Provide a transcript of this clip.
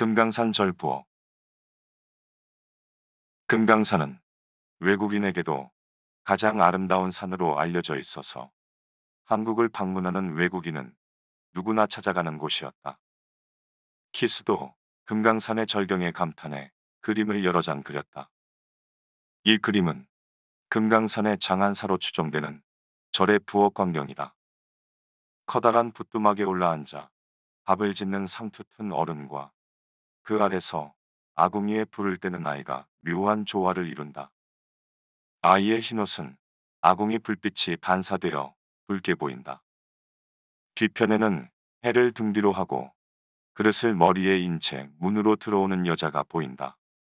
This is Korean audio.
금강산 절부어 금강산은 외국인에게도 가장 아름다운 산으로 알려져 있어서 한국을 방문하는 외국인은 누구나 찾아가는 곳이었다. 키스도 금강산의 절경에 감탄해 그림을 여러 장 그렸다. 이 그림은 금강산의 장안사로 추정되는 절의 부엌 광경이다. 커다란 부뚜막에 올라앉아 밥을 짓는 상투 튼 어른과 그 아래서 아궁이에 불을 때는 아이가 묘한 조화를 이룬다. 아이의 흰옷은 아궁이 불빛이 반사되어 붉게 보인다. 뒤편에는 해를 등 뒤로 하고 그릇을 머리에 인 채 문으로 들어오는 여자가 보인다.